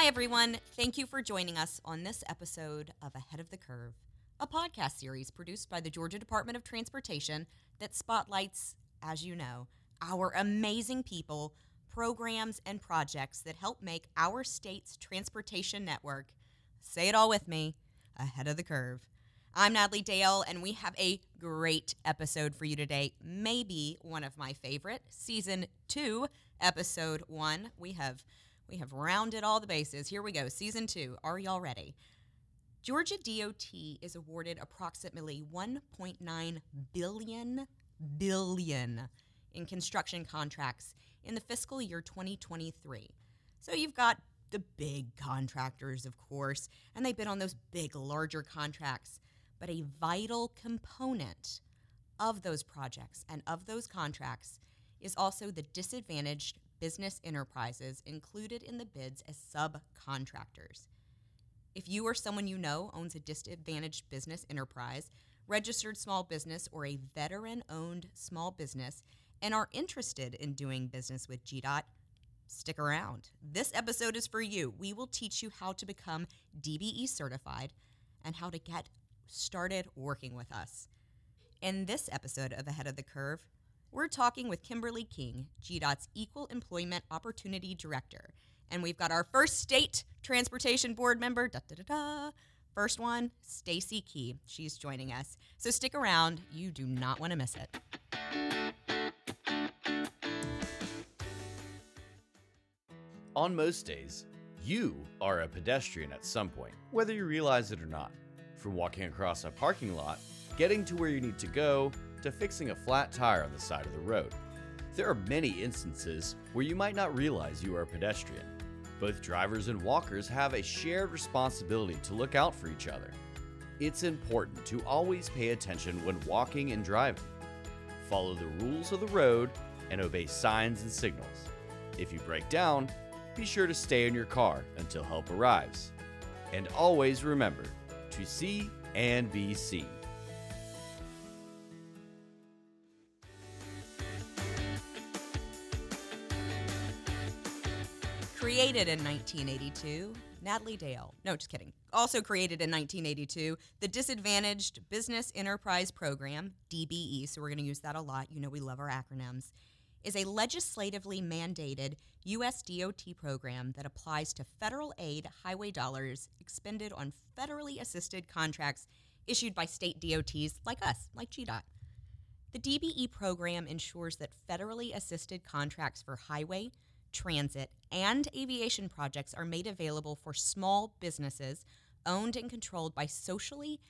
Hi, everyone. Thank you for joining us on this episode of Ahead of the Curve, a podcast series produced by the Georgia Department of Transportation that spotlights, as you know, our amazing people, programs, and projects that help make our state's transportation network, say it all with me, ahead of the curve. I'm Natalie Dale, and we have a great episode for you today. Maybe one of my favorite, season two, episode one. We have we have rounded all the bases. Here we go, season two. Are y'all ready? Georgia DOT is awarded approximately 1.9 billion billion in construction contracts in the fiscal year 2023. So you've got the big contractors, of course, and they bid on those big, larger contracts. But a vital component of those projects and of those contracts is also the disadvantaged business enterprises included in the bids as subcontractors. If you or someone you know owns a disadvantaged business enterprise, registered small business, or a veteran owned small business and are interested in doing business with GDOT, stick around. This episode is for you. We will teach you how to become DBE certified and how to get started working with us. In this episode of Ahead of the Curve, we're talking with Kimberly King, GDOT's Equal Employment Opportunity Director. And we've got our first state transportation board member, da da da da. First one, Stacey Key. She's joining us. So stick around. You do not want to miss it. On most days, you are a pedestrian at some point, whether you realize it or not. From walking across a parking lot, getting to where you need to go, to fixing a flat tire on the side of the road. There are many instances where you might not realize you are a pedestrian. Both drivers and walkers have a shared responsibility to look out for each other. It's important to always pay attention when walking and driving. Follow the rules of the road and obey signs and signals. If you break down, be sure to stay in your car until help arrives. And always remember to see and be seen. Created in 1982, Natalie Dale, no, just kidding. Also created in 1982, the Disadvantaged Business Enterprise Program, DBE, so we're going to use that a lot. You know, we love our acronyms, is a legislatively mandated U.S. DOT program that applies to federal aid highway dollars expended on federally assisted contracts issued by state DOTs like us, like GDOT. The DBE program ensures that federally assisted contracts for highway, transit, and aviation projects are made available for small businesses owned and controlled by socially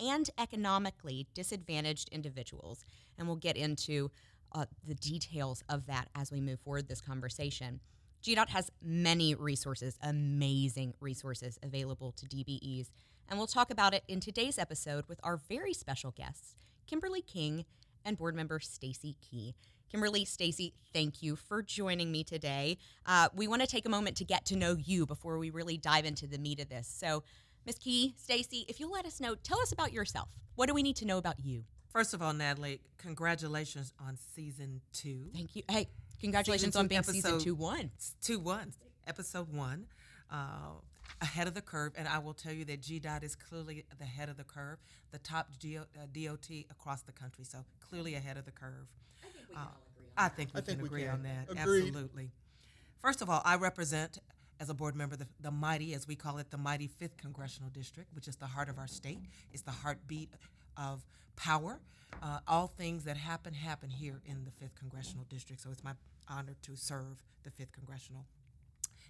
and economically disadvantaged individuals. And we'll get into uh, the details of that as we move forward this conversation. GDOT has many resources, amazing resources available to DBEs, and we'll talk about it in today's episode with our very special guests, Kimberly King and board member Stacey Key. Kimberly, Stacey, thank you for joining me today. Uh, we want to take a moment to get to know you before we really dive into the meat of this. So, Ms. Key, Stacey, if you'll let us know, tell us about yourself. What do we need to know about you? First of all, Natalie, congratulations on season two. Thank you. Hey, congratulations Season on being season episode- two one. Two one, episode one, uh, ahead of the curve. And I will tell you that GDOT is clearly the head of the curve, the top G- uh, DOT across the country. So clearly ahead of the curve. Uh, I think we I think can we agree can. on that. Agreed. Absolutely. First of all, I represent, as a board member, the, the mighty, as we call it, the mighty 5th Congressional District, which is the heart of our state. It's the heartbeat of power. Uh, all things that happen, happen here in the 5th Congressional District. So it's my honor to serve the 5th Congressional.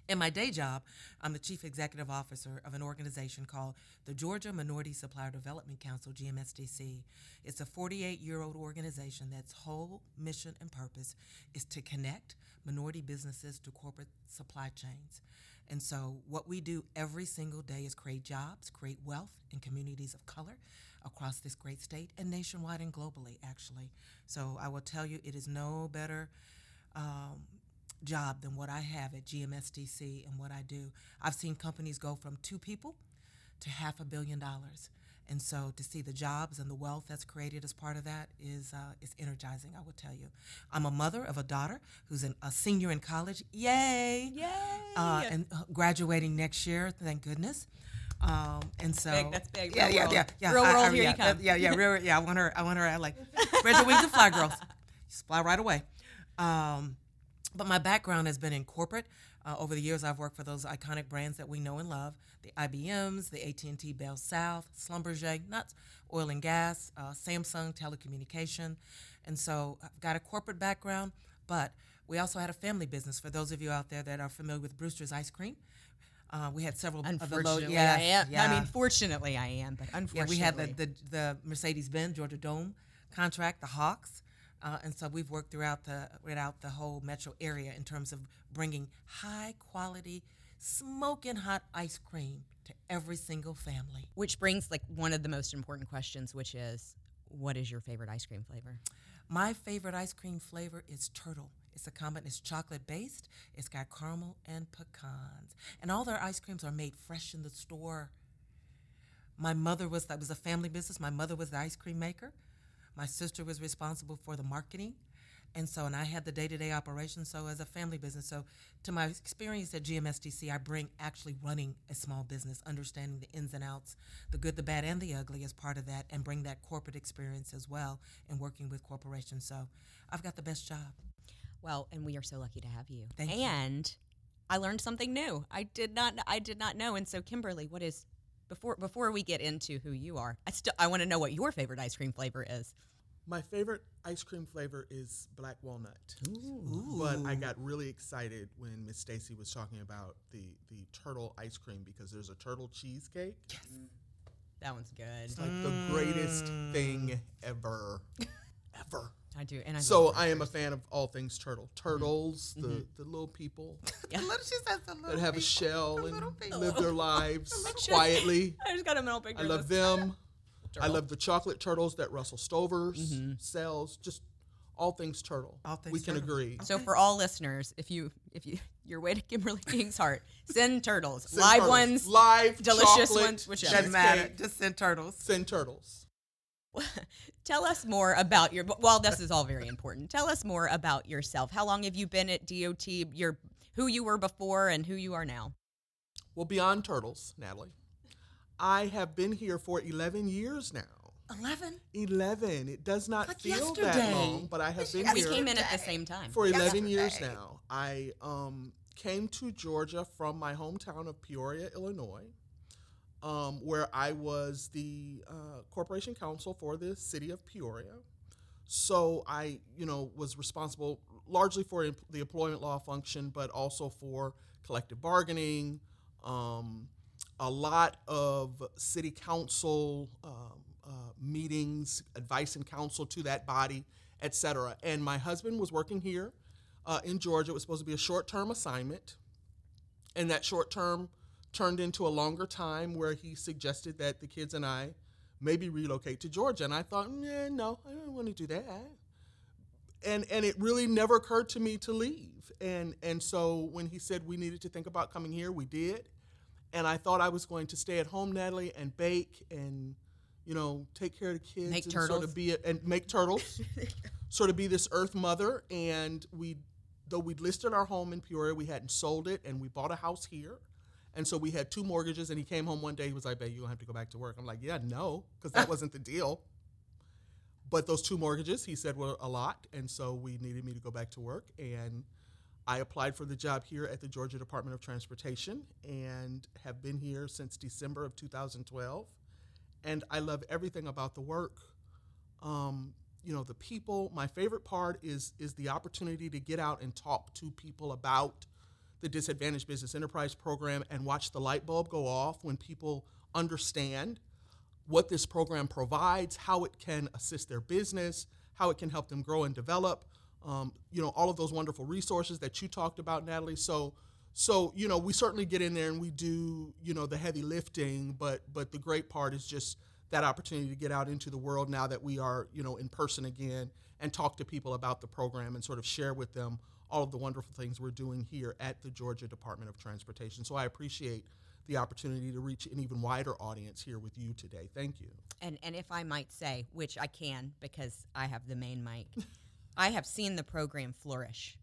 In my day job, I'm the chief executive officer of an organization called the Georgia Minority Supplier Development Council, GMSDC. It's a 48 year old organization that's whole mission and purpose is to connect minority businesses to corporate supply chains. And so, what we do every single day is create jobs, create wealth in communities of color across this great state and nationwide and globally, actually. So, I will tell you, it is no better. Um, job than what I have at GMSDC and what I do. I've seen companies go from two people to half a billion dollars. And so to see the jobs and the wealth that's created as part of that is uh, is energizing. I will tell you. I'm a mother of a daughter who's an, a senior in college. Yay! Yay! Uh, and uh, graduating next year. Thank goodness. Um, and so big, that's big. Yeah, Real yeah, world. yeah, yeah. Real I- world, I- here you yeah, come. Yeah, yeah, real, yeah. I want her. I want her. I like spread your wings and fly, girls. Just fly right away. Um, but my background has been in corporate. Uh, over the years, I've worked for those iconic brands that we know and love: the IBMs, the AT&T Bell South, Schlumberger, nuts, oil and gas, uh, Samsung Telecommunication, and so I've got a corporate background. But we also had a family business. For those of you out there that are familiar with Brewster's Ice Cream, uh, we had several of the low. Unfortunately, Yes, I am. I mean, fortunately, I am, but Yeah, unfortunately, we had the, the, the Mercedes Benz Georgia Dome contract, the Hawks, uh, and so we've worked throughout the throughout the whole metro area in terms of bringing high quality, smoking hot ice cream to every single family. which brings like one of the most important questions, which is, what is your favorite ice cream flavor? My favorite ice cream flavor is turtle. It's a combination. It's chocolate based. It's got caramel and pecans, and all their ice creams are made fresh in the store. My mother was that was a family business. My mother was the ice cream maker. My sister was responsible for the marketing, and so and I had the day to day operations. So as a family business, so to my experience at GMSDC, I bring actually running a small business, understanding the ins and outs, the good, the bad, and the ugly as part of that, and bring that corporate experience as well in working with corporations. So I've got the best job. Well, and we are so lucky to have you. Thank you. and I learned something new. I did not. I did not know. And so, Kimberly, what is before before we get into who you are? I still I want to know what your favorite ice cream flavor is. My favorite ice cream flavor is black walnut. But I got really excited when Miss Stacey was talking about the the turtle ice cream because there's a turtle cheesecake. Yes. That one's good. It's like the greatest thing mm. ever. ever. I do, and I So I am a fan of all things turtle. Mm-hmm. Turtles, mm-hmm. the, the little people Yeah. Little- she says the little that have a shell the and live their lives little- quietly. I just got a mental picture. I love this. them. I love the chocolate turtles that Russell Stovers mm-hmm. sells. Just all things turtle. All things we can turtle. agree. So for all listeners, if you if you your way to Kimberly King's heart, send turtles, Send live turtles. ones. live delicious ones, whichever. Doesn't matter. cheesecake. Just send turtles. Send turtles. Tell us more about your. While this is all very important, tell us more about yourself. How long have you been at DOT? Your who you were before and who you are now. Well, beyond turtles, Natalie, I have been here for 11 years now. Eleven. 11. It does not Like feel that long, but I have been We here came in at the same time. for 11 years now. I um, came to Georgia from my hometown of Peoria, Illinois, um, where I was the uh, corporation counsel for the city of Peoria. So I, you know, was responsible largely for the employment law function, but also for collective bargaining, um, a lot of city council um, uh, meetings, advice and counsel to that body, et cetera. And my husband was working here uh, in Georgia. It was supposed to be a short-term assignment, and that short term turned into a longer time where he suggested that the kids and I maybe relocate to Georgia. And I thought, mm, nah, no, I don't want to do that. And and it really never occurred to me to leave. And and so when he said we needed to think about coming here, we did. And I thought I was going to stay at home, Natalie, and bake and you know take care of the kids Make and sort of be a, and make turtles, sort of be this earth mother. And we though we'd listed our home in Peoria, we hadn't sold it, and we bought a house here. And so we had two mortgages, and he came home one day. He was like, "Babe, you're gonna have to go back to work." I'm like, "Yeah, no, because that wasn't the deal." But those two mortgages, he said, were a lot, and so we needed me to go back to work. And I applied for the job here at the Georgia Department of Transportation, and have been here since December of 2012. And I love everything about the work um, you know the people my favorite part is is the opportunity to get out and talk to people about the disadvantaged business enterprise program and watch the light bulb go off when people understand what this program provides how it can assist their business how it can help them grow and develop um, you know all of those wonderful resources that you talked about natalie. So so you know we certainly get in there and we do you know the heavy lifting but but the great part is just that opportunity to get out into the world now that we are, you know, in person again and talk to people about the program and sort of share with them all of the wonderful things we're doing here at the Georgia Department of Transportation. So I appreciate the opportunity to reach an even wider audience here with you today. Thank you. And and if I might say, which I can because I have the main mic, I have seen the program flourish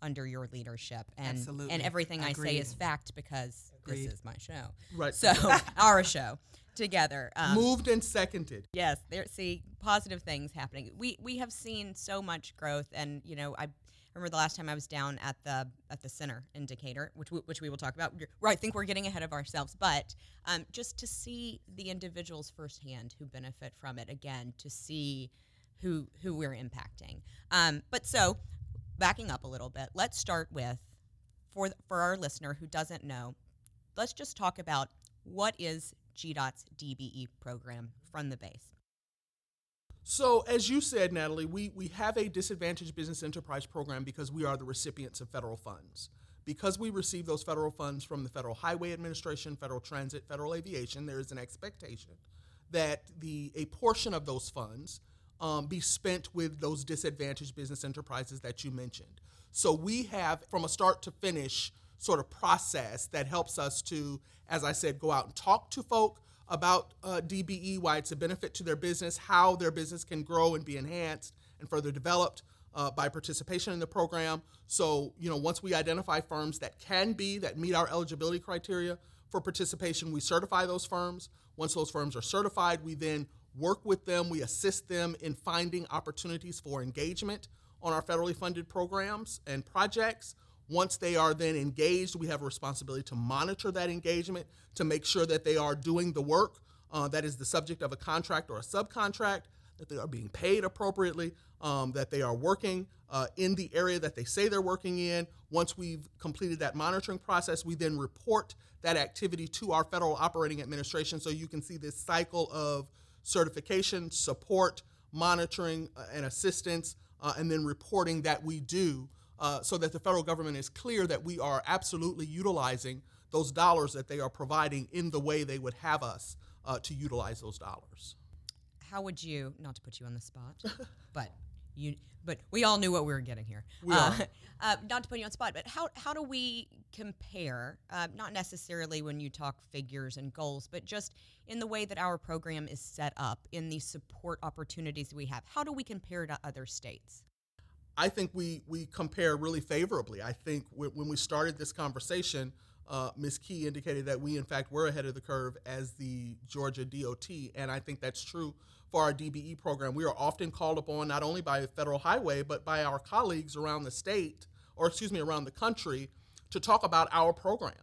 under your leadership, and Absolutely. and everything I say is fact because Agreed. this is my show. Right. So our show together. Um, Moved and seconded. Yes, there. See positive things happening. We we have seen so much growth, and you know, I remember the last time I was down at the at the center in Decatur, which we, which we will talk about. Right, I think we're getting ahead of ourselves, but um, just to see the individuals firsthand who benefit from it, again, to see who who we're impacting. Um, but so, backing up a little bit, let's start with for for our listener who doesn't know, let's just talk about what is GDOT's DBE program from the base. So, as you said, Natalie, we, we have a disadvantaged business enterprise program because we are the recipients of federal funds. Because we receive those federal funds from the Federal Highway Administration, Federal Transit, Federal Aviation, there is an expectation that the a portion of those funds um, be spent with those disadvantaged business enterprises that you mentioned. So we have, from a start to finish, sort of process that helps us to, as I said, go out and talk to folk about uh, DBE, why it's a benefit to their business, how their business can grow and be enhanced and further developed uh, by participation in the program. So, you know, once we identify firms that can be, that meet our eligibility criteria for participation, we certify those firms. Once those firms are certified, we then work with them, we assist them in finding opportunities for engagement on our federally funded programs and projects. Once they are then engaged, we have a responsibility to monitor that engagement to make sure that they are doing the work uh, that is the subject of a contract or a subcontract, that they are being paid appropriately, um, that they are working uh, in the area that they say they're working in. Once we've completed that monitoring process, we then report that activity to our federal operating administration so you can see this cycle of certification, support, monitoring, uh, and assistance, uh, and then reporting that we do uh, so that the federal government is clear that we are absolutely utilizing those dollars that they are providing in the way they would have us uh, to utilize those dollars. How would you, not to put you on the spot, but you, but we all knew what we were getting here. We uh. Uh, not to put you on the spot, but how how do we compare? Uh, not necessarily when you talk figures and goals, but just in the way that our program is set up, in the support opportunities we have. How do we compare to other states? I think we we compare really favorably. I think when, we started this conversation, uh, Ms. Key indicated that we in fact were ahead of the curve as the Georgia DOT, and I think that's true for our DBE program. We are often called upon not only by Federal Highway but by our colleagues around the state, or excuse me, around the country, to talk about our program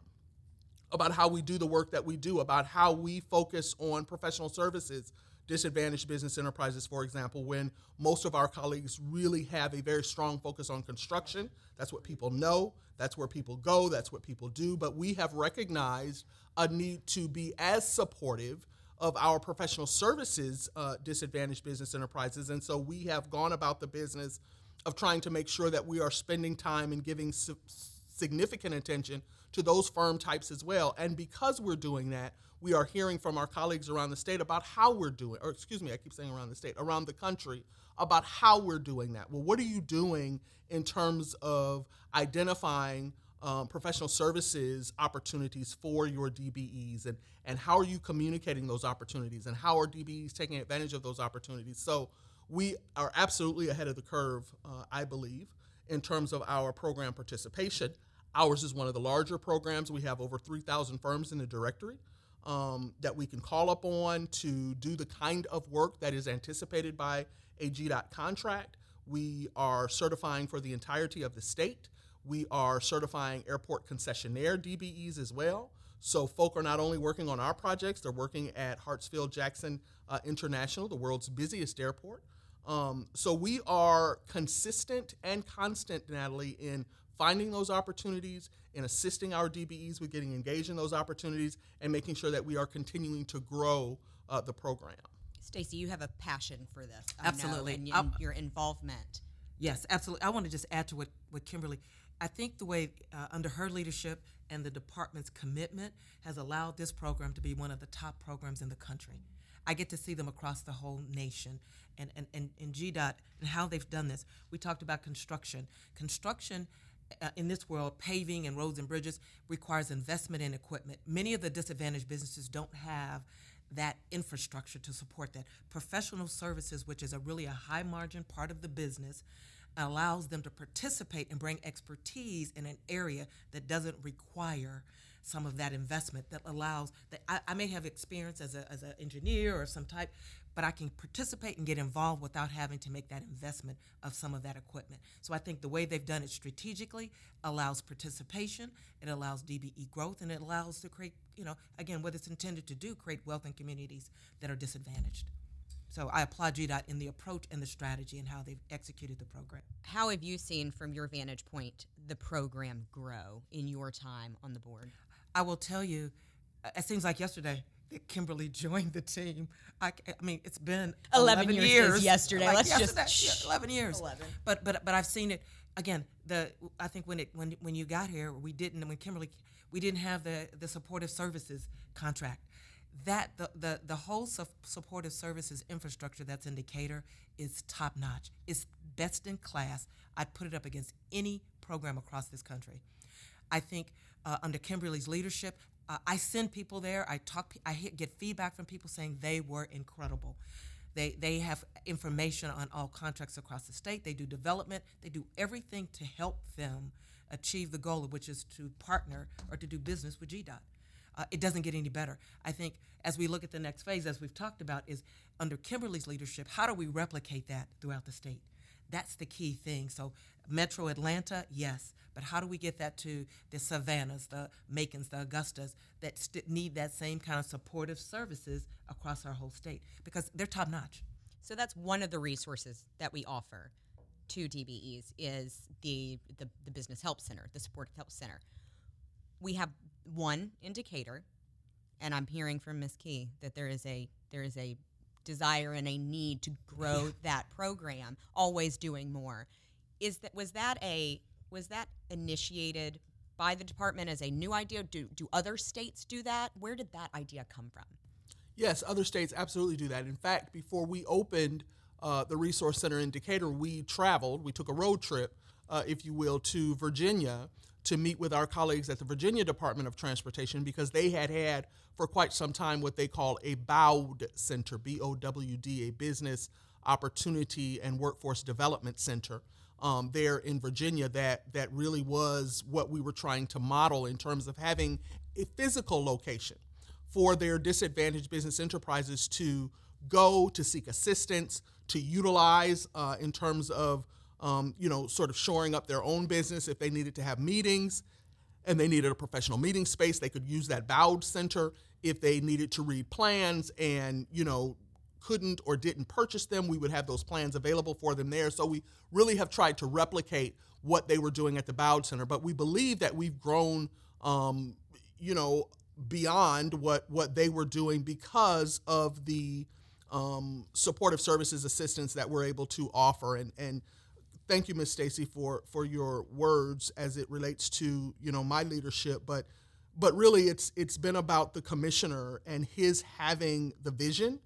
about how we do the work that we do, about how we focus on professional services, disadvantaged business enterprises, for example, when most of our colleagues really have a very strong focus on construction. That's what people know, that's where people go, that's what people do. But we have recognized a need to be as supportive of our professional services uh, disadvantaged business enterprises. And so we have gone about the business of trying to make sure that we are spending time and giving significant attention to those firm types as well. And because we're doing that, we are hearing from our colleagues around the state about how we're doing, or excuse me, I keep saying around the state, around the country, about how we're doing that. Well, what are you doing in terms of identifying um, professional services opportunities for your DBEs and, and how are you communicating those opportunities and how are DBEs taking advantage of those opportunities? So we are absolutely ahead of the curve, uh, I believe, in terms of our program participation. Ours is one of the larger programs. We have over 3,000 firms in the directory um, that we can call upon to do the kind of work that is anticipated by a GDOT contract. We are certifying for the entirety of the state. We are certifying airport concessionaire DBEs as well. So, folk are not only working on our projects, they're working at Hartsfield Jackson uh, International, the world's busiest airport. Um, so, we are consistent and constant, Natalie, in finding those opportunities and assisting our DBEs with getting engaged in those opportunities and making sure that we are continuing to grow uh, the program. Stacey, you have a passion for this. I know, Absolutely. and, y- I'll- and your involvement. Yes, absolutely. I want to just add to what, what Kimberly, I think the way uh, under her leadership and the department's commitment has allowed this program to be one of the top programs in the country. I get to see them across the whole nation and, and, and, and GDOT and how they've done this. We talked about construction. Construction uh, in this world, paving and roads and bridges requires investment in equipment. Many of the disadvantaged businesses don't have that infrastructure to support that. Professional services, which is a really a high margin part of the business, allows them to participate and bring expertise in an area that doesn't require some of that investment that allows that I, I may have experience as, a, as an engineer or some type but I can participate and get involved without having to make that investment of some of that equipment. So I think the way they've done it strategically allows participation, it allows DBE growth, and it allows to create, you know, again, what it's intended to do, create wealth in communities that are disadvantaged. So I applaud GDOT in the approach and the strategy and how they've executed the program. How have you seen, from your vantage point, the program grow in your time on the board? I will tell you, it seems like yesterday that Kimberly joined the team. I, I mean, it's been 11, 11 years, years. yesterday. Like Let's yesterday, just yeah, 11 years. 11. But but but I've seen it again. The I think when it when when you got here, we didn't when Kimberly we didn't have the the supportive services contract. That the the the whole su- supportive services infrastructure that's in Decatur is top notch. It's best in class. I'd put it up against any program across this country. I think uh, under Kimberly's leadership, uh, I send people there. I talk. I get feedback from people saying they were incredible. They they have information on all contracts across the state. They do development. They do everything to help them achieve the goal, which is to partner or to do business with GDOT. Uh, it doesn't get any better. I think as we look at the next phase, as we've talked about, is under Kimberly's leadership, how do we replicate that throughout the state? That's the key thing. So, Metro Atlanta, yes, but how do we get that to the Savannahs, the Macons, the Augustas that st- need that same kind of supportive services across our whole state because they're top notch. So that's one of the resources that we offer to DBEs is the the, the business help center, the supportive help center. We have one in Decatur, and I'm hearing from Ms. Key that there is a there is a desire and a need to grow that program, always doing more. Is that was that a was that initiated by the department as a new idea? Do do other states do that? Where did that idea come from? Yes, other states absolutely do that. In fact, before we opened uh, the Resource Center in Decatur, we traveled, we took a road trip, uh, if you will, to Virginia to meet with our colleagues at the Virginia Department of Transportation because they had had for quite some time what they call a BOWD Center, B O W D, a Business Opportunity and Workforce Development Center. Um, there in Virginia, that that really was what we were trying to model in terms of having a physical location for their disadvantaged business enterprises to go to seek assistance, to utilize uh, in terms of um, you know sort of shoring up their own business if they needed to have meetings and they needed a professional meeting space. They could use that BOWD center if they needed to read plans and you know couldn't or didn't purchase them, we would have those plans available for them there. So we really have tried to replicate what they were doing at the BOWD Center. But we believe that we've grown, um, you know, beyond what what they were doing because of the um, supportive services assistance that we're able to offer. And and thank you, Ms. Stacey, for for your words as it relates to you know my leadership, but. But really, it's it's been about the commissioner and his having the vision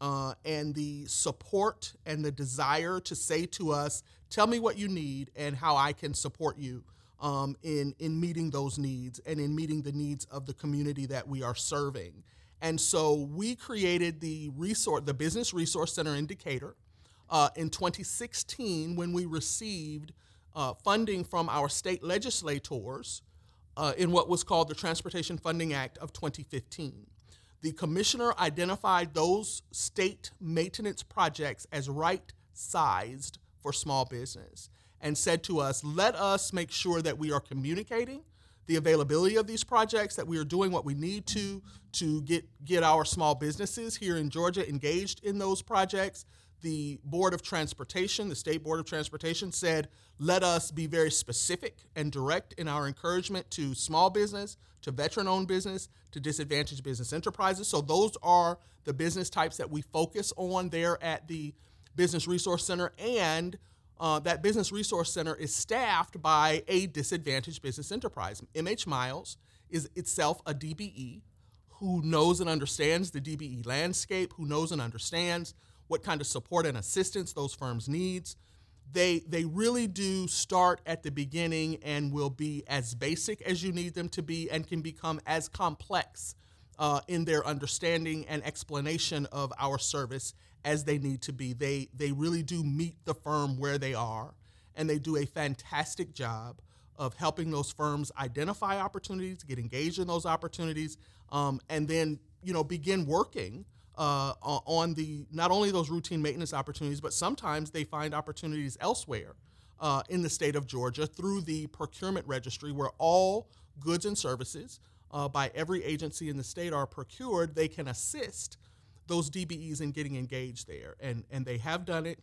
uh, and the support and the desire to say to us, tell me what you need and how I can support you um, in, in meeting those needs and in meeting the needs of the community that we are serving. And so we created the resource, the Business Resource Center in Decatur uh, in 2016 when we received uh, funding from our state legislators uh, in what was called the Transportation Funding Act of 2015 the commissioner identified those state maintenance projects as right sized for small business and said to us, let us make sure that we are communicating the availability of these projects, that we are doing what we need to to get, get our small businesses here in Georgia engaged in those projects. The Board of Transportation, the State Board of Transportation, said, let us be very specific and direct in our encouragement to small business, to veteran owned business, to disadvantaged business enterprises. So, those are the business types that we focus on there at the Business Resource Center. And uh, that Business Resource Center is staffed by a disadvantaged business enterprise. MH Miles is itself a DBE who knows and understands the DBE landscape, who knows and understands what kind of support and assistance those firms needs they they really do start at the beginning and will be as basic as you need them to be and can become as complex uh, in their understanding and explanation of our service as they need to be. They they really do meet the firm where they are, and they do a fantastic job of helping those firms identify opportunities, get engaged in those opportunities, um, and then you know begin working uh, on the not only those routine maintenance opportunities, but sometimes they find opportunities elsewhere uh, in the state of Georgia through the procurement registry, where all goods and services uh, by every agency in the state are procured. They can assist those DBEs in getting engaged there, and and they have done it.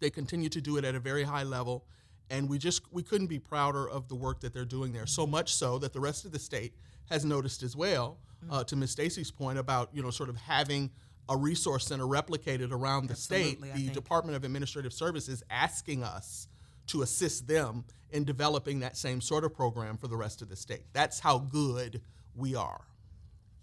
They continue to do it at a very high level, and we just we couldn't be prouder of the work that they're doing there. So much so that the rest of the state has noticed as well. Uh, to Ms. Stacey's point about you know sort of having a resource center replicated around the Absolutely, state, the. Department of Administrative Services asking us to assist them in developing that same sort of program for the rest of the state. That's how good we are.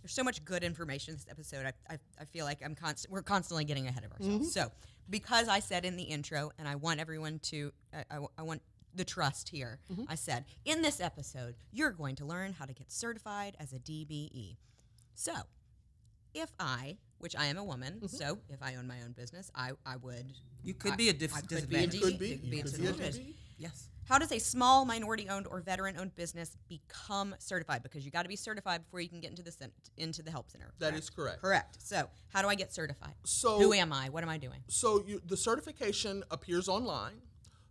There's so much good information in this episode. I, I, I feel like I'm constant. We're constantly getting ahead of ourselves. So, because I said in the intro, and I want everyone to, I, I, I want the trust here. Mm-hmm. I said in this episode, you're going to learn how to get certified as a DBE. So, if I, which I am a woman, mm-hmm. so if I own my own business, I, I would. You could I- be a dif- I could be a disadvantage. DBE. Could be. It could You could be a. DBE. Yes. How does a small minority owned or veteran owned business become certified? Because you got to be certified before you can get into the cen- into the help center. That is correct. Correct. So, how do I get certified? So- who am I? What am I doing? So you, the certification appears online.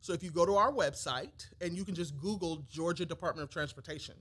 So if you go to our website and you can just Google Georgia Department of Transportation,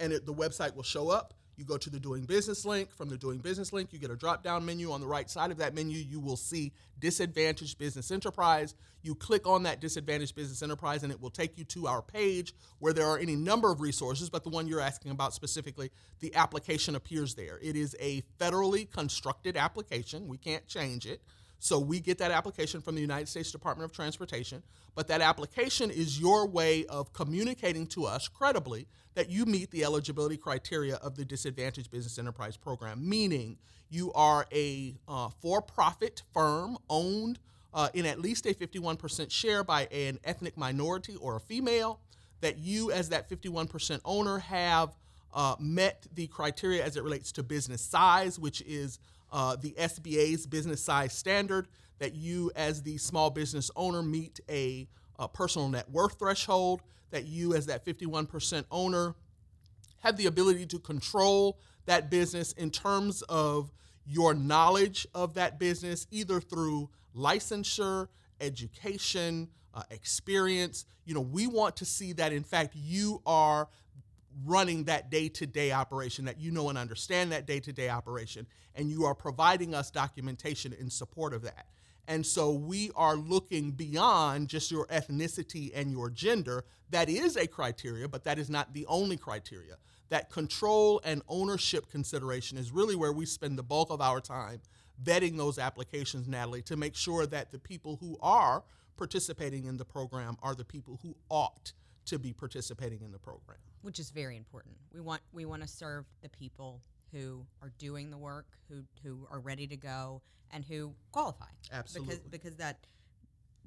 and it, the website will show up. You go to the Doing Business link. From the Doing Business link, you get a drop down menu. On the right side of that menu, you will see Disadvantaged Business Enterprise. You click on that Disadvantaged Business Enterprise, and it will take you to our page where there are any number of resources, but the one you're asking about specifically, the application appears there. It is a federally constructed application. We can't change it. So we get that application from the United States Department of Transportation, but that application is your way of communicating to us credibly that you meet the eligibility criteria of the Disadvantaged Business Enterprise Program, meaning you are a uh, for-profit firm owned uh, in at least a 51% share by an ethnic minority or a female, that you as that 51% owner have uh, met the criteria as it relates to business size, which is uh, the SBA's business size standard, that you, as the small business owner, meet a, uh personal net worth threshold, that you, as that 51% owner, have the ability to control that business in terms of your knowledge of that business, either through licensure, education, uh, experience. You know, we want to see that, in fact, you are running that day to day operation, that you know and understand that day to day operation, and you are providing us documentation in support of that. And so we are looking beyond just your ethnicity and your gender. That is a criteria, but that is not the only criteria. That control and ownership consideration is really where we spend the bulk of our time vetting those applications, Natalie, to make sure that the people who are participating in the program are the people who ought to be participating in the program. Which is very important. We want we want to serve the people who are doing the work, who who are ready to go, and who qualify. Absolutely. Because because that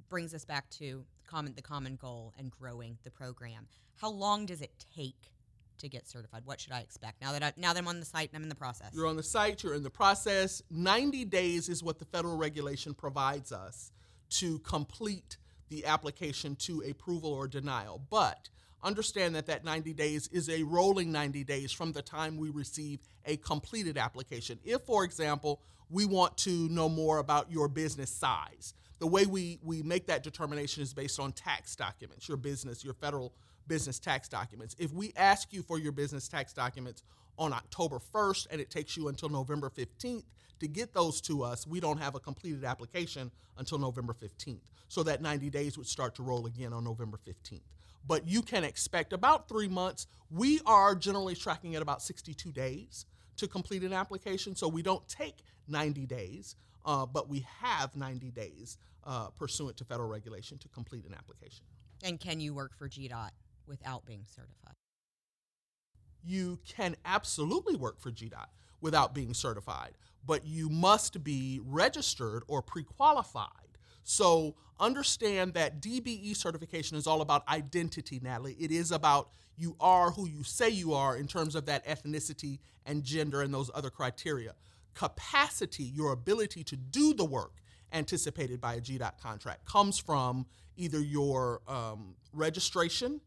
brings us back to common the common goal and growing the program. How long does it take to get certified? What should I expect now that I, now that I'm on the site and I'm in the process? You're on the site, you're in the process. 90 days is what the federal regulation provides us to complete the application to approval or denial. But understand that that 90 days is a rolling 90 days from the time we receive a completed application. If, for example, we want to know more about your business size, the way we, we make that determination is based on tax documents, your business, your federal business tax documents. If we ask you for your business tax documents on October 1st and it takes you until November 15th to get those to us, we don't have a completed application until November 15th. So that 90 days would start to roll again on November 15th. But you can expect about three months. We are generally tracking at about 62 days to complete an application. So we don't take 90 days, uh, but we have 90 days uh, pursuant to federal regulation to complete an application. and can you work for GDOT without being certified? you can absolutely work for GDOT without being certified, but you must be registered or pre qualified. So understand that DBE certification is all about identity, Natalie. It is about you are who you say you are in terms of that ethnicity and gender and those other criteria. Capacity, your ability to do the work anticipated by a GDOT contract, comes from either your um, registration,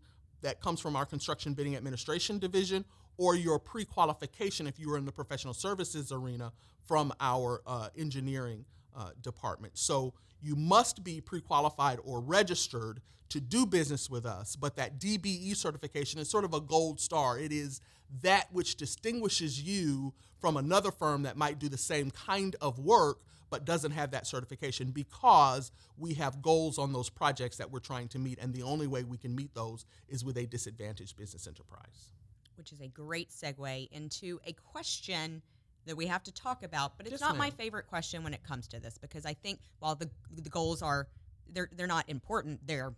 that comes from our construction bidding administration division, or your pre qualification if you were in the professional services arena from our uh, engineering uh, department. So you must be pre qualified or registered to do business with us, but that DBE certification is sort of a gold star. It is that which distinguishes you from another firm that might do the same kind of work but doesn't have that certification because we have goals on those projects that we're trying to meet, and the only way we can meet those is with a disadvantaged business enterprise. Which is a great segue into a question that we have to talk about, but it's Yes, not my favorite question when it comes to this because I think while the the goals are they're they're not important, they're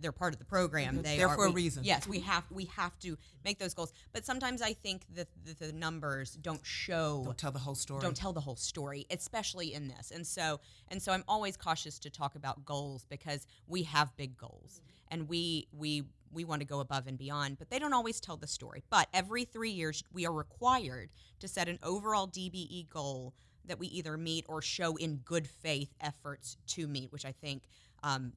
they're part of the program. Mm-hmm. They're They are, for a reason. Yes, we mm-hmm. have we have to make those goals, but sometimes I think that the, the numbers don't show Don't tell the whole story. don't tell the whole story especially in this and so and so i'm always cautious to talk about goals because we have big goals mm-hmm. and we we we want to go above and beyond but they don't always tell the story but every three years we are required to set an overall dbe goal that we either meet or show in good faith efforts to meet which i think um,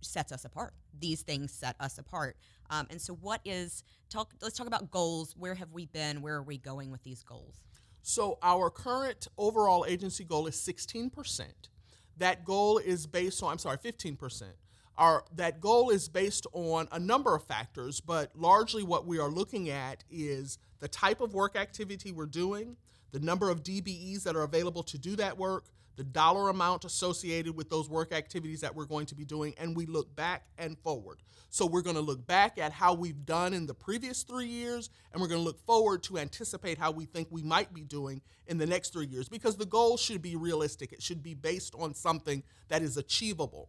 sets us apart. These things set us apart. Um, and so what is talk let's talk about goals. Where have we been? Where are we going with these goals? So our current overall agency goal is 16%. That goal is based on I'm sorry, 15%. Our that goal is based on a number of factors, but largely what we are looking at is the type of work activity we're doing, the number of DBEs that are available to do that work, the dollar amount associated with those work activities that we're going to be doing, and we look back and forward. So we're going to look back at how we've done in the previous three years, and we're going to look forward to anticipate how we think we might be doing in the next three years because the goal should be realistic. It should be based on something that is achievable.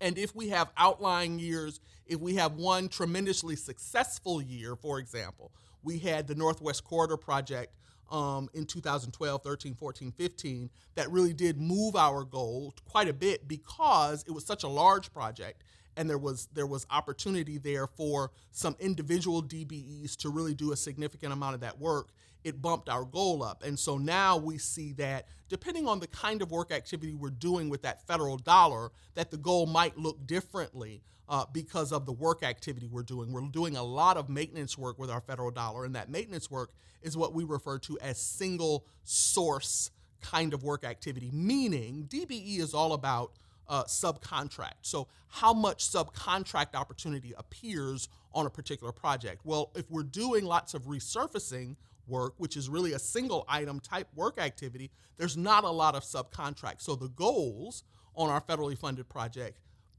And if we have outlying years, if we have one tremendously successful year, for example, we had the Northwest Corridor Project um, in 2012, 13, 14, 15 that really did move our goal quite a bit because it was such a large project and there was there was opportunity there for some individual DBEs to really do a significant amount of that work it bumped our goal up. And so now we see that depending on the kind of work activity we're doing with that federal dollar, that the goal might look differently uh, because of the work activity we're doing. We're doing a lot of maintenance work with our federal dollar, and that maintenance work is what we refer to as single source kind of work activity, meaning DBE is all about uh, subcontract. So, how much subcontract opportunity appears on a particular project? Well, if we're doing lots of resurfacing work, which is really a single item type work activity, there's not a lot of subcontract. So, the goals on our federally funded project,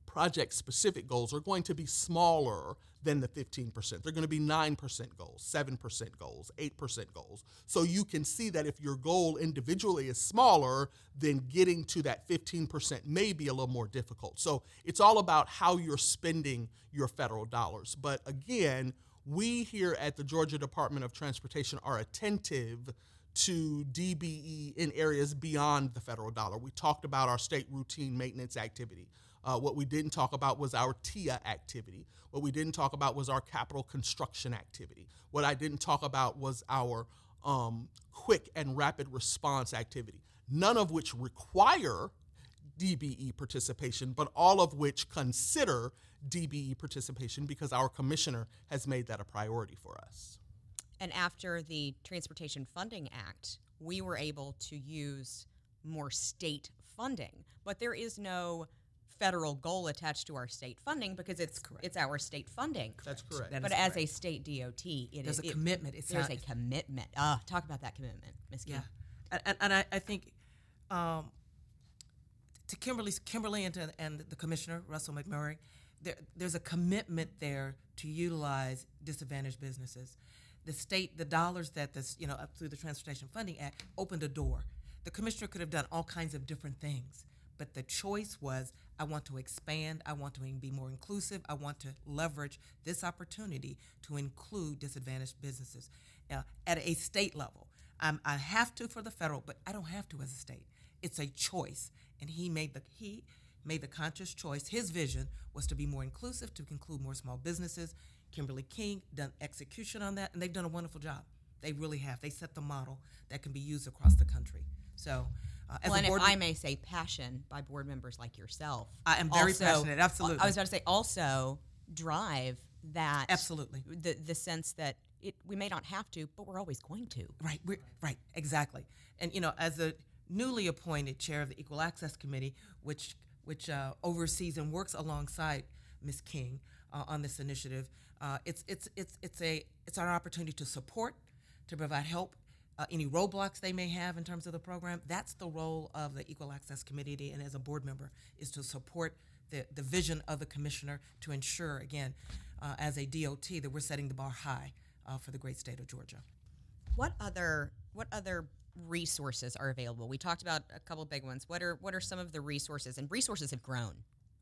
project specific goals, are going to be smaller than the 15%. They're going to be 9% goals, 7% goals, 8% goals. So you can see that if your goal individually is smaller, then getting to that 15% may be a little more difficult. So it's all about how you're spending your federal dollars. But again, we here at the Georgia Department of Transportation are attentive to DBE in areas beyond the federal dollar. We talked about our state routine maintenance activity. Uh, what we didn't talk about was our TIA activity. What we didn't talk about was our capital construction activity. What I didn't talk about was our um, quick and rapid response activity, none of which require DBE participation, but all of which consider DBE participation because our commissioner has made that a priority for us. And after the Transportation Funding Act, we were able to use more state funding. But there is no federal goal attached to our state funding because it's correct. it's our state funding. That's correct. That but is as a state DOT, it There's is- a it- commitment. It's there's not- a commitment. Ah, talk about that commitment, Ms. Key. Yeah, and, and, and I, I think um, to Kimberly's Kimberly and, to, and the commissioner Russell McMurray, there, there's a commitment there to utilize disadvantaged businesses. The state, the dollars that this, you know, up through the Transportation Funding Act opened a door. The commissioner could have done all kinds of different things, but the choice was I want to expand, I want to be more inclusive, I want to leverage this opportunity to include disadvantaged businesses uh, at a state level. I have to for the federal, but I don't have to as a state. It's a choice, and he made the he made the conscious choice. His vision was to be more inclusive, to include more small businesses. Kimberly King done execution on that, and they've done a wonderful job. They really have. They set the model that can be used across the country. So, uh, well, and if I may say, passion by board members like yourself. I am very Also- passionate, absolutely. I was about to say also drive that Absolutely. the the sense that it we may not have to, but we're always going to. Right, we're, right, exactly. And you know, as a newly appointed chair of the Equal Access Committee, which which uh, oversees and works alongside Ms. King uh, on this initiative, uh, it's it's it's it's a it's our opportunity to support, to provide help. Uh, any roadblocks they may have in terms of the program, that's the role of the Equal Access Committee, and as a board member, is to support the, the vision of the commissioner to ensure, again, uh, as a DOT, that we're setting the bar high uh, for the great state of Georgia. What other what other resources are available? We talked about a couple big ones. What are what are some of the resources? And resources have grown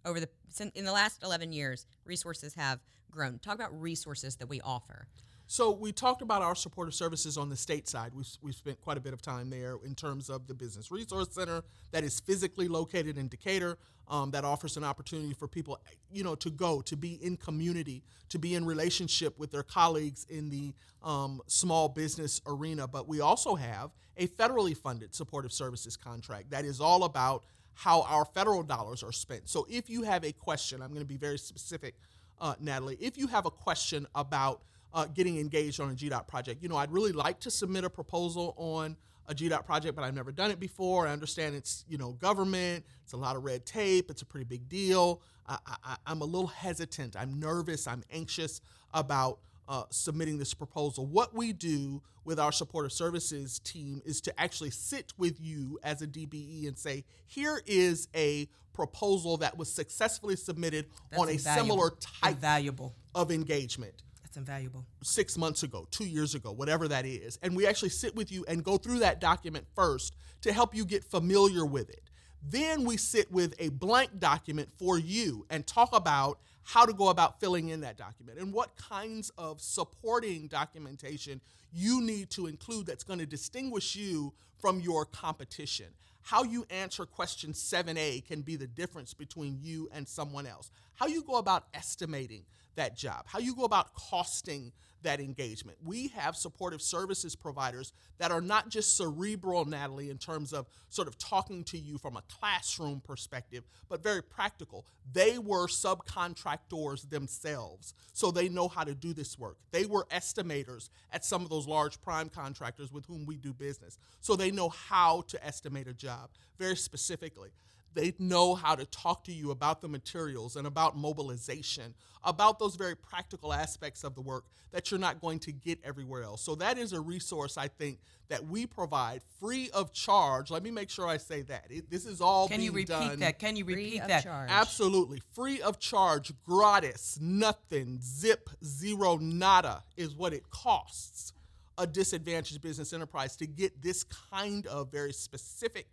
over the in the last eleven years. Resources have grown. Talk about resources that we offer. So we talked about our supportive services on the state side. We've, we've spent quite a bit of time there in terms of the Business Resource Center that is physically located in Decatur. Um, that offers an opportunity for people, you know, to go, to be in community, to be in relationship with their colleagues in the um, small business arena. But we also have a federally funded supportive services contract that is all about how our federal dollars are spent. So if you have a question, I'm going to be very specific, uh, Natalie. If you have a question about uh, getting engaged on a GDOT project. You know, I'd really like to submit a proposal on a GDOT project, but I've never done it before. I understand it's, you know, government, it's a lot of red tape, it's a pretty big deal. I, I, I'm a little hesitant, I'm nervous, I'm anxious about uh, submitting this proposal. What we do with our supportive services team is to actually sit with you as a DBE and say, here is a proposal that was successfully submitted That's on a invaluable. similar type Invaluable. of engagement Invaluable. six months ago, two years ago, whatever that is. And we actually sit with you and go through that document first to help you get familiar with it. Then we sit with a blank document for you and talk about how to go about filling in that document and what kinds of supporting documentation you need to include that's going to distinguish you from your competition. How you answer question 7A can be the difference between you and someone else. How you go about estimating that job, how you go about costing that engagement. We have supportive services providers that are not just cerebral, Natalie, in terms of sort of talking to you from a classroom perspective, but very practical. They were subcontractors themselves, so they know how to do this work. They were estimators at some of those large prime contractors with whom we do business, so they know how to estimate a job very specifically. They know how to talk to you about the materials and about mobilization, about those very practical aspects of the work that you're not going to get everywhere else. So, that is a resource I think that we provide free of charge. Let me make sure I say that. It, this is all Can being you repeat done that? Can you repeat of that? charge. Absolutely. Free of charge, gratis, nothing, zip, zero, nada is what it costs a disadvantaged business enterprise to get this kind of very specific,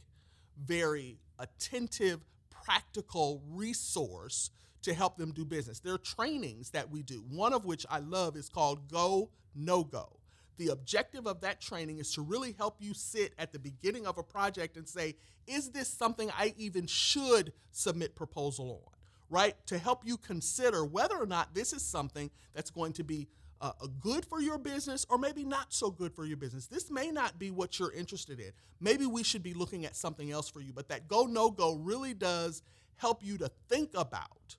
very attentive, practical resource to help them do business. There are trainings that we do, one of which I love is called Go No Go. The objective of that training is to really help you sit at the beginning of a project and say, is this something I even should submit proposal on? Right? To help you consider whether or not this is something that's going to be uh, good for your business or maybe not so good for your business. This may not be what you're interested in. Maybe we should be looking at something else for you, but that go no go really does help you to think about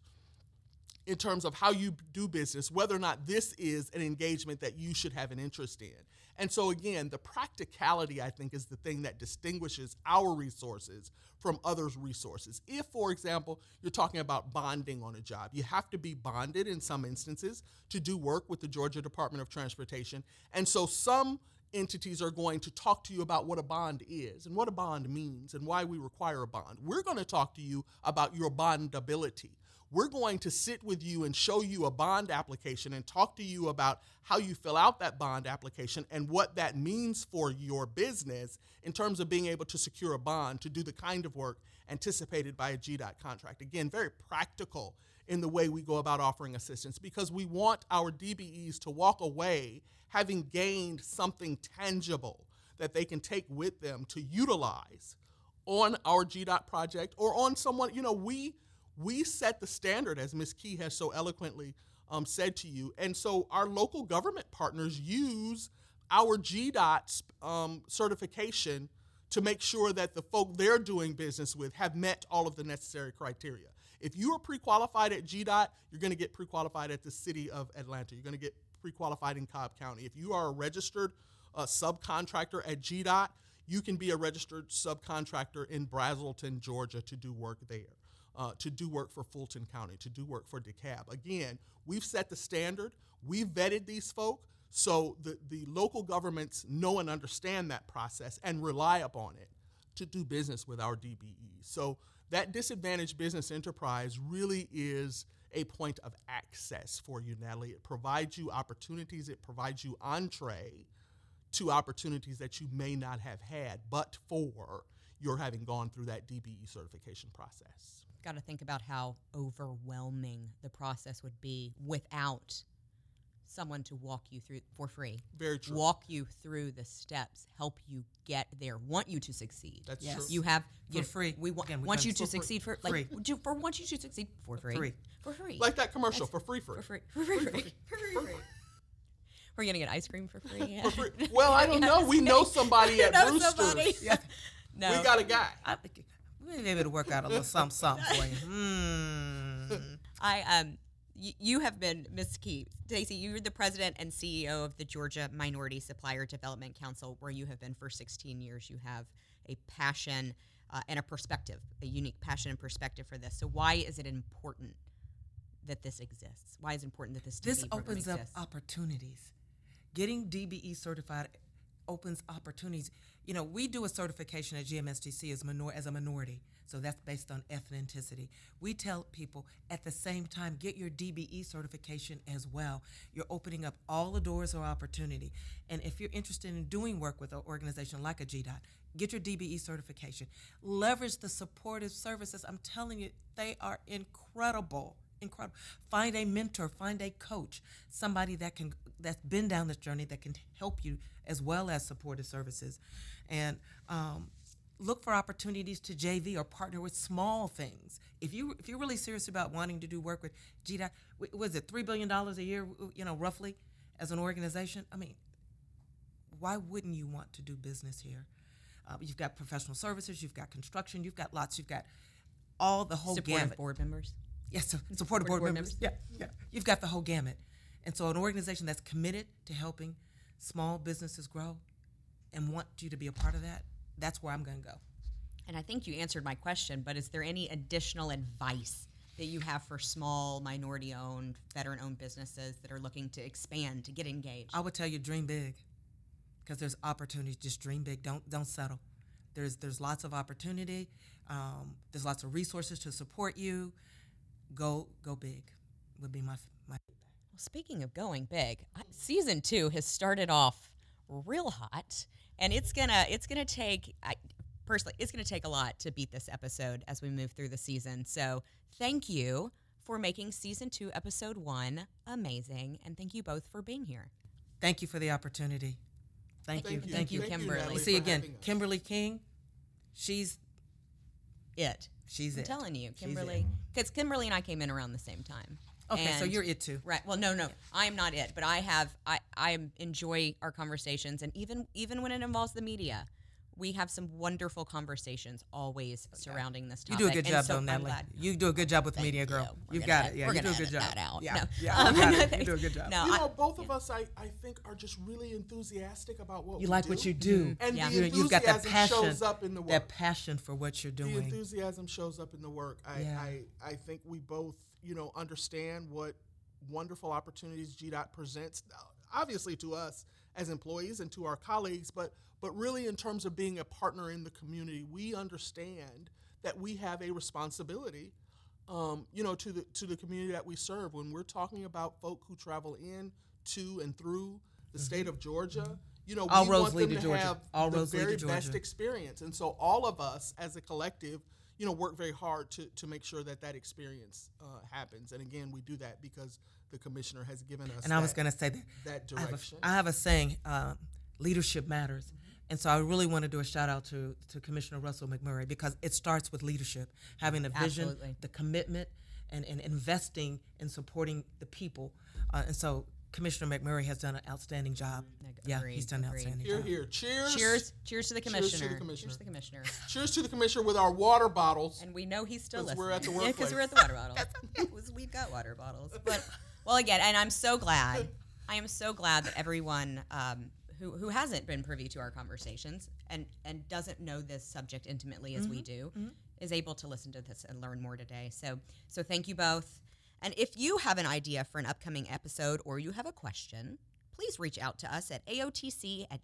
in terms of how you do business, whether or not this is an engagement that you should have an interest in. And so, again, the practicality, I think, is the thing that distinguishes our resources from others' resources. If, for example, you're talking about bonding on a job, you have to be bonded in some instances to do work with the Georgia Department of Transportation. And so, some entities are going to talk to you about what a bond is and what a bond means and why we require a bond. We're going to talk to you about your bondability we're going to sit with you and show you a bond application and talk to you about how you fill out that bond application and what that means for your business in terms of being able to secure a bond to do the kind of work anticipated by a GDOT contract. Again, very practical in the way we go about offering assistance because we want our DBEs to walk away having gained something tangible that they can take with them to utilize on our GDOT project or on someone, you know, we we set the standard as Ms. Key has so eloquently um, said to you. And so our local government partners use our GDOT um, certification to make sure that the folk they're doing business with have met all of the necessary criteria. If you are pre-qualified at GDOT, you're going to get pre-qualified at the city of Atlanta. You're going to get pre-qualified in Cobb County. If you are a registered uh, subcontractor at GDOT, you can be a registered subcontractor in Braselton, Georgia, to do work there, uh, to do work for Fulton County, to do work for DeKalb. Again, we've set the standard. We've vetted these folk. So the, the local governments know and understand that process and rely upon it to do business with our DBEs. So that disadvantaged business enterprise really is a point of access for you, Natalie. It provides you opportunities, it provides you entree to opportunities that you may not have had but for your having gone through that DBE certification process. Got to think about how overwhelming the process would be without someone to walk you through for free. Very true. Walk you through the steps, help you get there, want you to succeed. That's Yes. true. you have For you free. We want, Again, we want you to for free. succeed for Free. like would you, for want you to succeed for free. free. For free. like that commercial for free free. for free. For free. For free. For free. For free. We're gonna get ice cream for free. For free. Well, I don't know. We know somebody at know Brewster's. somebody. Yeah. No. We got a guy. I, we may be able to work out a little something, something for you. Hmm. I um y- you have been Miss Key Stacey. You're the president and CEO of the Georgia Minority Supplier Development Council, where you have been for 16 years. You have a passion uh, and a perspective, a unique passion and perspective for this. So why is it important that this exists? Why is it important that this This DBE program opens up opportunities. Getting DBE certified opens opportunities. You know, we do a certification at GMSDC as, minor- as a minority, so that's based on ethnicity. We tell people at the same time, get your DBE certification as well. You're opening up all the doors of opportunity. And if you're interested in doing work with an organization like a GDOT, get your DBE certification. Leverage the supportive services. I'm telling you, they are incredible incredible. Find a mentor, find a coach, somebody that can that's been down this journey that can help you as well as supportive services, and um, look for opportunities to JV or partner with small things. If you if you're really serious about wanting to do work with GDOT, was it three billion dollars a year? You know, roughly, as an organization. I mean, why wouldn't you want to do business here? Uh, you've got professional services, you've got construction, you've got lots, you've got all the whole supportive gamut. board members. Yes, so supportive board, board members. Yeah, yeah. You've got the whole gamut. And so, an organization that's committed to helping small businesses grow and want you to be a part of that, that's where I'm going to go. And I think you answered my question, but is there any additional advice that you have for small, minority owned, veteran owned businesses that are looking to expand, to get engaged? I would tell you dream big because there's opportunities. Just dream big. Don't don't settle. There's there's lots of opportunity. Um, there's lots of resources to support you. Go go big would be my my. Well, speaking of going big, I- season two has started off real hot, and it's gonna it's gonna take. I, personally, it's gonna take a lot to beat this episode as we move through the season. So, thank you for making season two, episode one, amazing, and thank you both for being here. Thank you for the opportunity. Thank, Thank you. you. Thank you. Thank you, Kimberly. See for again. Kimberly King. She's It. She's I'm it. telling you, Kimberly, because Kimberly and I came in around the same time. Okay, so you're it too. Right. Well, no, no, I am not it, but I have I I enjoy our conversations, and even even when it involves the media, we have some wonderful conversations always surrounding this topic. You do a good and job, so though, Natalie. glad- You do a good job with Thank media, girl. We're You've got it. Yeah, we're you do a gonna good job. that out. Yeah, No. yeah, Um, you got no. You do a good job. No, You know, both of us, I, I think, are just really enthusiastic about what You we like do. what you do. And Yeah. the You know, you've got that enthusiasm passion. shows up in the work. That passion for what you're doing. the doing. enthusiasm shows up in the work. I, Yeah. I, I think we both, you know, understand what wonderful opportunities GDOT presents, obviously to us as employees and to our colleagues, but but really in terms of being a partner in the community, we understand that we have a responsibility, um, you know, to the to the community that we serve. When we're talking about folk who travel in to and through the state of Georgia, you know, Mm-hmm. All we want them to Georgia. have All the roads very best experience. And so all of us as a collective, you know, work very hard to, to make sure that that experience uh, happens. And again, we do that because the commissioner has given us and I was that- going to say that that I have, a, I have a saying: uh, leadership matters. And so I really want to do a shout out to, to Commissioner Russell McMurray because it starts with leadership, having a vision, Absolutely. the commitment, and, and investing in supporting the people. Uh, and so Commissioner McMurray has done an outstanding job. Ag- yeah, he's done an agreed. outstanding Here, job. here. Cheers. Cheers! Cheers to the commissioner. Cheers to the commissioner. commissioner. Cheers to the commissioner. Cheers to the commissioner with our water bottles. And we know he's still 'Cause listening. we're at the Yeah, because workplace. we're at the water bottle. That's okay. 'cause We've got water bottles. But well, again, and I'm so glad. I am so glad that everyone um, who who hasn't been privy to our conversations and and doesn't know this subject intimately as we mm-hmm. do mm-hmm. is able to listen to this and learn more today. So so thank you both. And if you have an idea for an upcoming episode or you have a question, please reach out to us at aotc at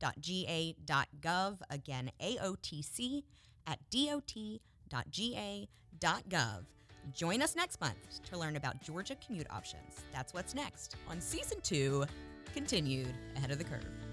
dot.ga.gov. Again, aotc at dot.ga.gov. Join us next month to learn about Georgia commute options. That's what's next on season two, continued ahead of the curve.